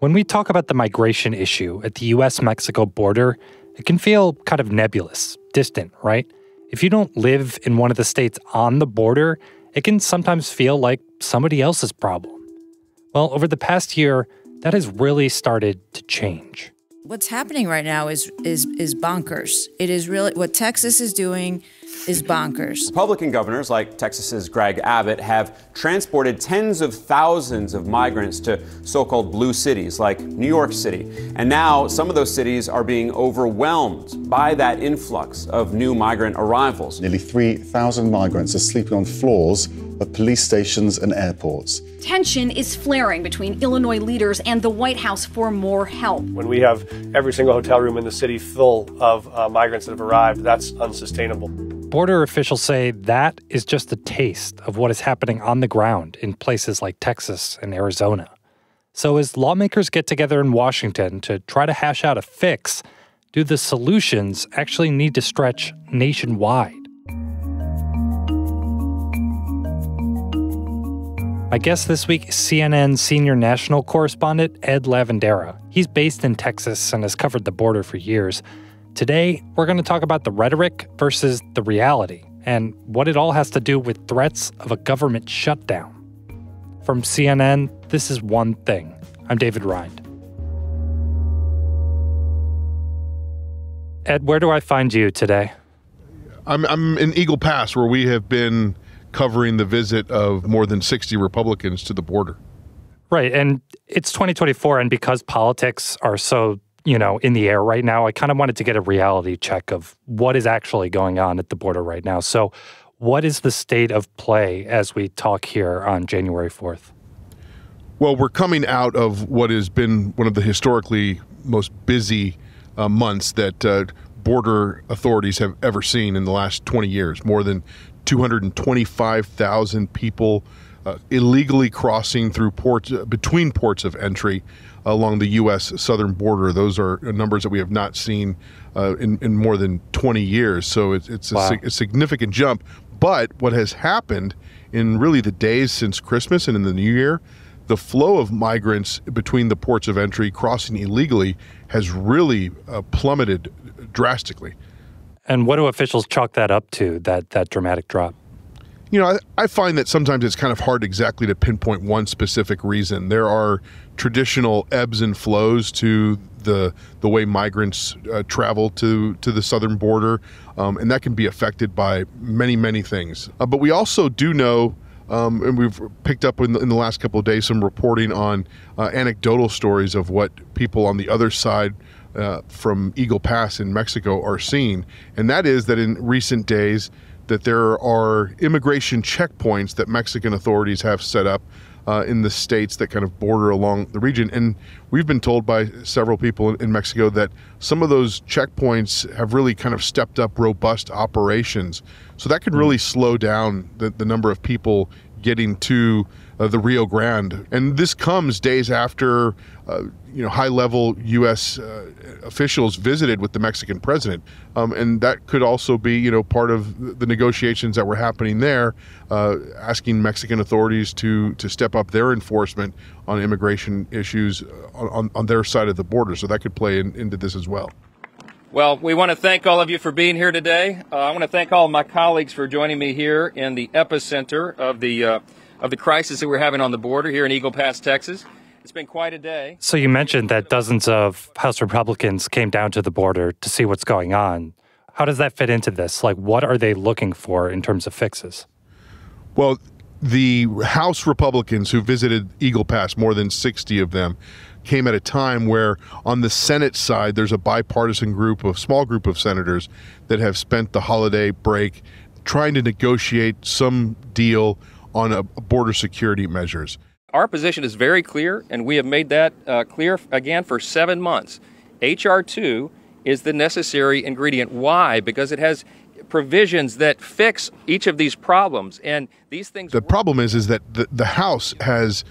When we talk about the migration issue at the US Mexico border, it can feel kind of nebulous, distant, right? If you don't live in one of the states on the border, it can sometimes feel like somebody else's problem. Well, over the past year, that has really started to change. What's happening right now is is is bonkers. It is really what Texas is doing is bonkers. Republican governors like Texas's Greg Abbott have transported tens of thousands of migrants to so called blue cities like New York City. And now some of those cities are being overwhelmed by that influx of new migrant arrivals. Nearly 3,000 migrants are sleeping on floors of police stations and airports. Tension is flaring between Illinois leaders and the White House for more help. When we have every single hotel room in the city full of uh, migrants that have arrived, that's unsustainable. Border officials say that is just a taste of what is happening on the ground in places like Texas and Arizona. So, as lawmakers get together in Washington to try to hash out a fix, do the solutions actually need to stretch nationwide? My guest this week is CNN senior national correspondent Ed Lavandera. He's based in Texas and has covered the border for years. Today, we're going to talk about the rhetoric versus the reality and what it all has to do with threats of a government shutdown. From CNN, this is One Thing. I'm David Rind. Ed, where do I find you today? I'm, I'm in Eagle Pass, where we have been covering the visit of more than 60 Republicans to the border. Right. And it's 2024. And because politics are so you know, in the air right now. I kind of wanted to get a reality check of what is actually going on at the border right now. So, what is the state of play as we talk here on January 4th? Well, we're coming out of what has been one of the historically most busy uh, months that uh, border authorities have ever seen in the last 20 years. More than 225,000 people uh, illegally crossing through ports uh, between ports of entry along the U.S. southern border. Those are numbers that we have not seen uh, in, in more than 20 years. So it's, it's wow. a, a, significant jump. But what has happened in really the days since Christmas and in the new year, the flow of migrants between the ports of entry crossing illegally has really uh, plummeted drastically. And what do officials chalk that up to, that, that dramatic drop? You know, I, I, find that sometimes it's kind of hard exactly to pinpoint one specific reason. There are traditional ebbs and flows to the the way migrants uh, travel to to the southern border, um, and that can be affected by many many things. Uh, but we also do know. Um, and we've picked up in the, in the, last couple of days some reporting on uh, anecdotal stories of what people on the other side uh, from Eagle Pass in Mexico are seeing, and that is that in recent days that there are immigration checkpoints that Mexican authorities have set up uh, in the states that kind of border along the region. And we've been told by several people in Mexico that some of those checkpoints have really kind of stepped up robust operations. So that could really slow down the, the number of people getting to uh, the Rio Grande. And this comes days after, uh, you know, high-level U.S. Uh, officials visited with the Mexican president, um, and that could also be, you know, part of the negotiations that were happening there, uh, asking Mexican authorities to to step up their enforcement on immigration issues on, on, on their side of the border. So that could play in, into this as well. Well, we want to thank all of you for being here today. Uh, I want to thank all of my colleagues for joining me here in the epicenter of the uh, of the crisis that we're having on the border here in Eagle Pass, Texas. It's been quite a day. So you mentioned that dozens of House Republicans came down to the border to see what's going on. How does that fit into this? Like, what are they looking for in terms of fixes? Well, the House Republicans who visited Eagle Pass, more than 60 of them, came at a time where on the Senate side, there's a bipartisan group of small group of senators that have spent the holiday break trying to negotiate some deal on a border security measures. Our position is very clear, and we have made that uh, clear again for seven months. H.R. 2 is the necessary ingredient. Why? Because it has provisions that fix each of these problems, and these things. The work. problem is, is that the, the House has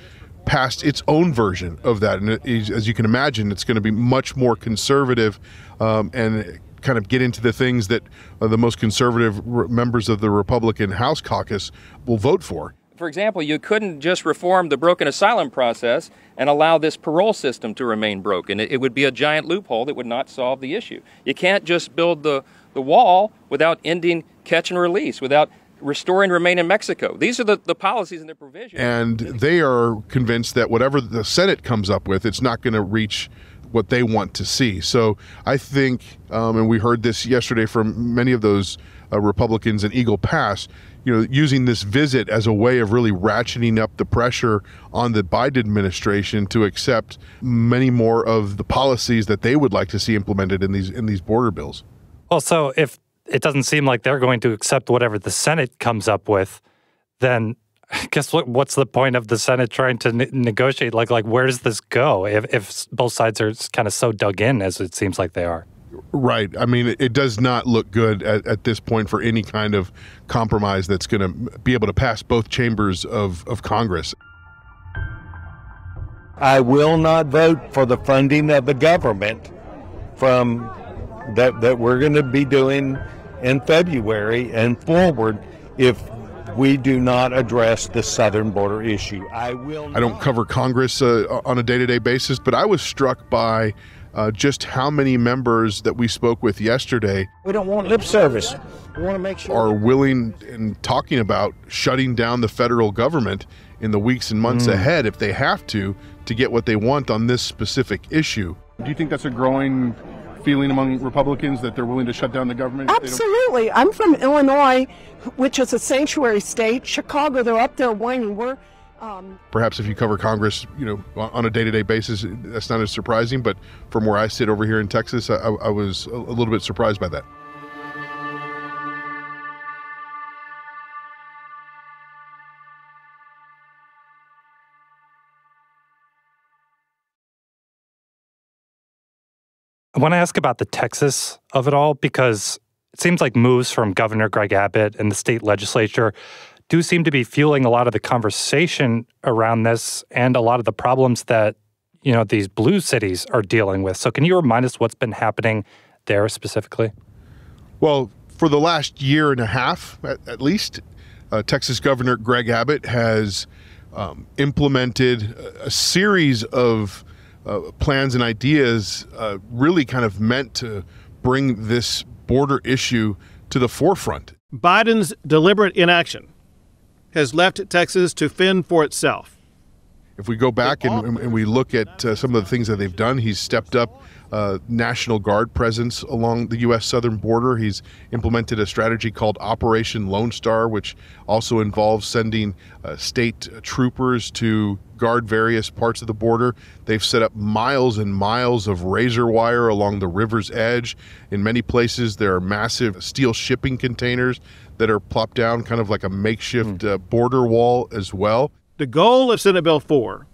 passed its own version of that, and as you can imagine, it's going to be much more conservative um, and kind of get into the things that uh, the most conservative re- members of the Republican House caucus will vote for. For example, you couldn't just reform the broken asylum process and allow this parole system to remain broken. It, it, would be a giant loophole that would not solve the issue. You can't just build the, the wall without ending catch and release, without restoring remain in Mexico. These are the, the policies and the provisions. And they are convinced that whatever the Senate comes up with, it's not going to reach what they want to see. So I think, um, and we heard this yesterday from many of those uh, Republicans in Eagle Pass, you know, using this visit as a way of really ratcheting up the pressure on the Biden administration to accept many more of the policies that they would like to see implemented in these in these border bills. Well, so if it doesn't seem like they're going to accept whatever the Senate comes up with, then I guess what, what's the point of the Senate trying to ne- negotiate? Like, like where does this go if, if both sides are kind of so dug in as it seems like they are? Right. I mean, it does not look good at, at this point for any kind of compromise that's going to be able to pass both chambers of, of Congress. I will not vote for the funding of the government from that that we're going to be doing in February and forward if we do not address the southern border issue. I will. I don't cover Congress uh, on a day-to-day basis, but I was struck by uh, just how many members that we spoke with yesterday. We don't want lip service. We want to make sure are willing and talking about shutting down the federal government in the weeks and months mm. ahead if they have to to get what they want on this specific issue. Do you think that's a growing feeling among Republicans that they're willing to shut down the government? Absolutely. I'm from Illinois, which is a sanctuary state. Chicago, they're up there whining. We're um, Perhaps if you cover Congress, you know, on a day-to-day basis, that's not as surprising. But from where I sit over here in Texas, I, I was a little bit surprised by that. I want to ask about the Texas of it all because it seems like moves from Governor Greg Abbott and the state legislature do seem to be fueling a lot of the conversation around this and a lot of the problems that you know these blue cities are dealing with. So can you remind us what's been happening there specifically? Well, for the last year and a half, at, at least, uh, Texas Governor Greg Abbott has um, implemented a series of uh, plans and ideas uh, really kind of meant to bring this border issue to the forefront. Biden's deliberate inaction has left Texas to fend for itself. If we go back and, and we look at uh, some of the things that they've done, he's stepped up uh, National Guard presence along the U.S. southern border. He's implemented a strategy called Operation Lone Star, which also involves sending uh, state troopers to guard various parts of the border. They've set up miles and miles of razor wire along the river's edge. In many places, there are massive steel shipping containers that are plopped down, kind of like a makeshift mm. uh, border wall as well. The goal of Senate Bill 4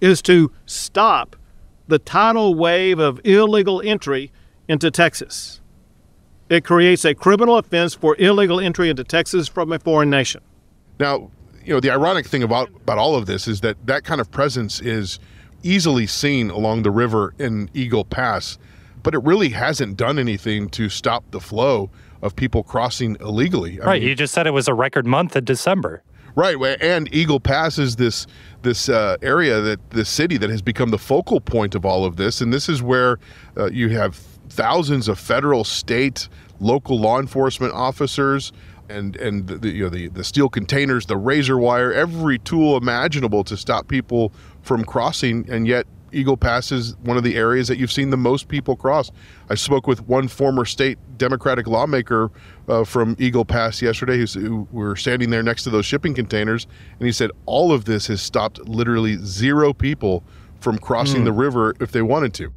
is to stop the tidal wave of illegal entry into Texas. It creates a criminal offense for illegal entry into Texas from a foreign nation. Now, you know, the ironic thing about, about all of this is that that kind of presence is easily seen along the river in Eagle Pass, but it really hasn't done anything to stop the flow of people crossing illegally. I right. Mean, you just said it was a record month in December. Right, and Eagle Pass is this this uh, area that the city that has become the focal point of all of this, and this is where uh, you have thousands of federal, state, local law enforcement officers, and and the, you know the the steel containers, the razor wire, every tool imaginable to stop people from crossing, and yet Eagle Pass is one of the areas that you've seen the most people cross. I spoke with one former state Democratic lawmaker uh, from Eagle Pass yesterday who were standing there next to those shipping containers, and he said all of this has stopped literally zero people from crossing mm. the river if they wanted to.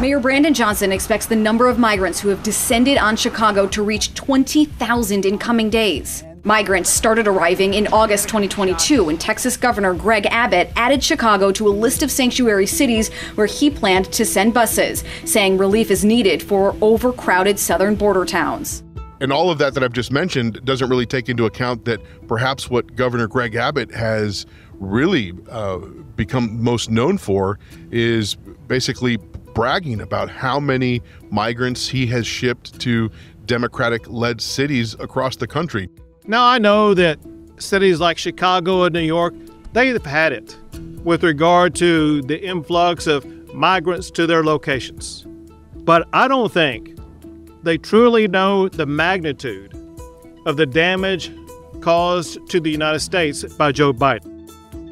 Mayor Brandon Johnson expects the number of migrants who have descended on Chicago to reach 20,000 in coming days. Migrants started arriving in August 2022 when Texas Governor Greg Abbott added Chicago to a list of sanctuary cities where he planned to send buses, saying relief is needed for overcrowded southern border towns. And all of that that I've just mentioned doesn't really take into account that perhaps what Governor Greg Abbott has really uh, become most known for is basically bragging about how many migrants he has shipped to Democratic led cities across the country. Now, I know that cities like Chicago and New York, they've had it with regard to the influx of migrants to their locations. But I don't think they truly know the magnitude of the damage caused to the United States by Joe Biden.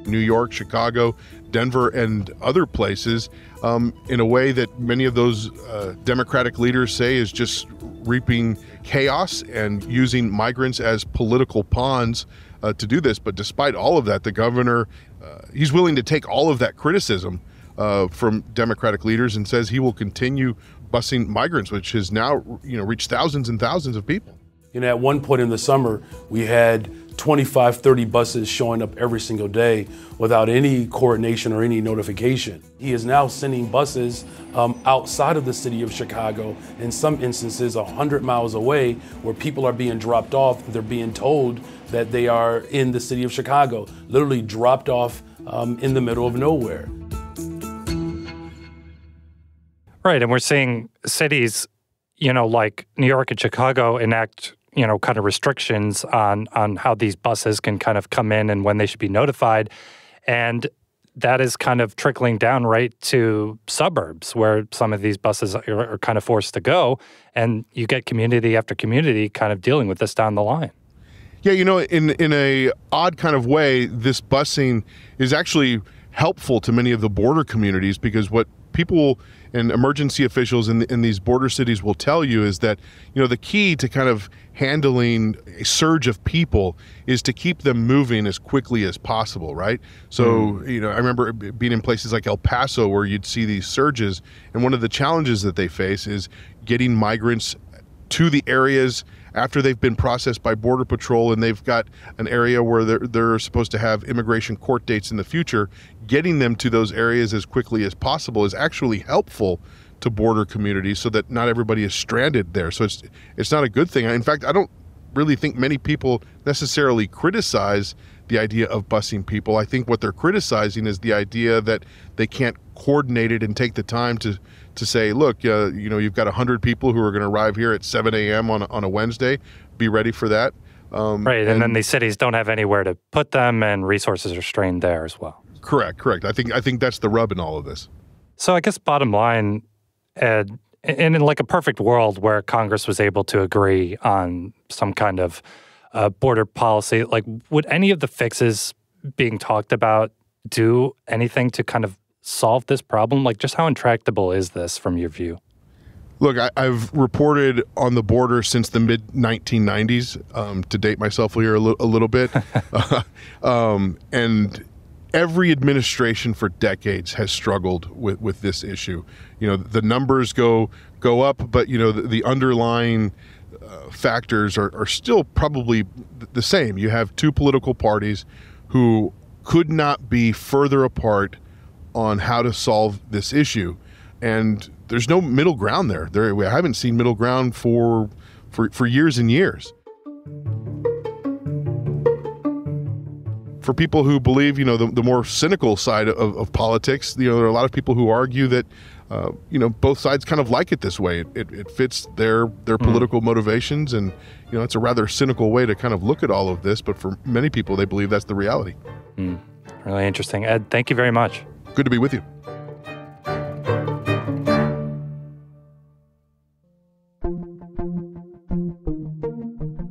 New York, Chicago, Denver, and other places um, in a way that many of those uh, Democratic leaders say is just reaping chaos and using migrants as political pawns uh, to do this. But despite all of that, the governor, uh, he's willing to take all of that criticism uh, from Democratic leaders and says he will continue busing migrants, which has now you know reached thousands and thousands of people. You know, at one point in the summer, we had 25, 30 buses showing up every single day without any coordination or any notification. He is now sending buses um, outside of the city of Chicago, in some instances 100 miles away, where people are being dropped off. They're being told that they are in the city of Chicago, literally dropped off um, in the middle of nowhere. Right. And we're seeing cities, you know, like New York and Chicago enact you know kind of restrictions on on how these buses can kind of come in and when they should be notified. And that is kind of trickling down right to suburbs where some of these buses are, are kind of forced to go. And you get community after community kind of dealing with this down the line. Yeah you know in in a odd kind of way this busing is actually helpful to many of the border communities because what people and emergency officials in, in these border cities will tell you is that you know the key to kind of handling a surge of people is to keep them moving as quickly as possible right so mm. you know i remember being in places like el paso where you'd see these surges and one of the challenges that they face is getting migrants to the areas after they've been processed by Border Patrol and they've got an area where they're, they're supposed to have immigration court dates in the future, getting them to those areas as quickly as possible is actually helpful to border communities so that not everybody is stranded there. So it's it's not a good thing. In fact, I don't really think many people necessarily criticize the idea of busing people. I think what they're criticizing is the idea that they can't coordinate it and take the time to to say, look, uh, you know, you've got 100 people who are going to arrive here at 7 a.m. on, on a Wednesday. Be ready for that. Um, right. And, and, then these cities don't have anywhere to put them, and resources are strained there as well. Correct. Correct. I think I think that's the rub in all of this. So I guess bottom line, Ed, in, like a perfect world where Congress was able to agree on some kind of uh, border policy, like would any of the fixes being talked about do anything to kind of solve this problem? Like, just how intractable is this from your view? Look, I, have reported on the border since the mid 1990s, um, to date myself here a, li- a little bit. um, and every administration for decades has struggled with, with this issue. You know, the numbers go go up, but you know the, the underlying uh, factors are, are still probably the same. You have two political parties who could not be further apart on how to solve this issue, and there's no middle ground there. There, I haven't seen middle ground for for for years and years. For people who believe, you know, the, the more cynical side of, of politics, you know, there are a lot of people who argue that, uh, you know, both sides kind of like it this way. It, it, it fits their their mm. political motivations, and you know, it's a rather cynical way to kind of look at all of this. But for many people, they believe that's the reality. Mm. Really interesting, Ed. Thank you very much. Good to be with you.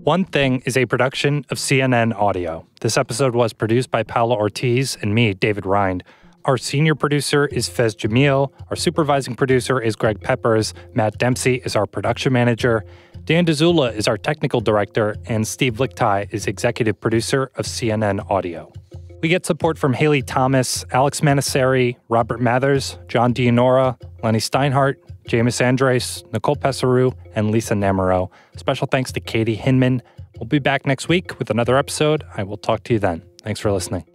One Thing is a production of CNN Audio. This episode was produced by Paula Ortiz and me, David Rind. Our senior producer is Faiz Jamil. Our supervising producer is Greg Peppers. Matt Dempsey is our production manager. Dan Dzula is our technical director. And Steve Lickteig is executive producer of CNN Audio. We get support from Haley Thomas, Alex Manasseri, Robert Mathers, John Dianora, Lenny Steinhardt, James Andres, Nicole Pesaru, and Lisa Namaro. Special thanks to Katie Hinman. We'll be back next week with another episode. I will talk to you then. Thanks for listening.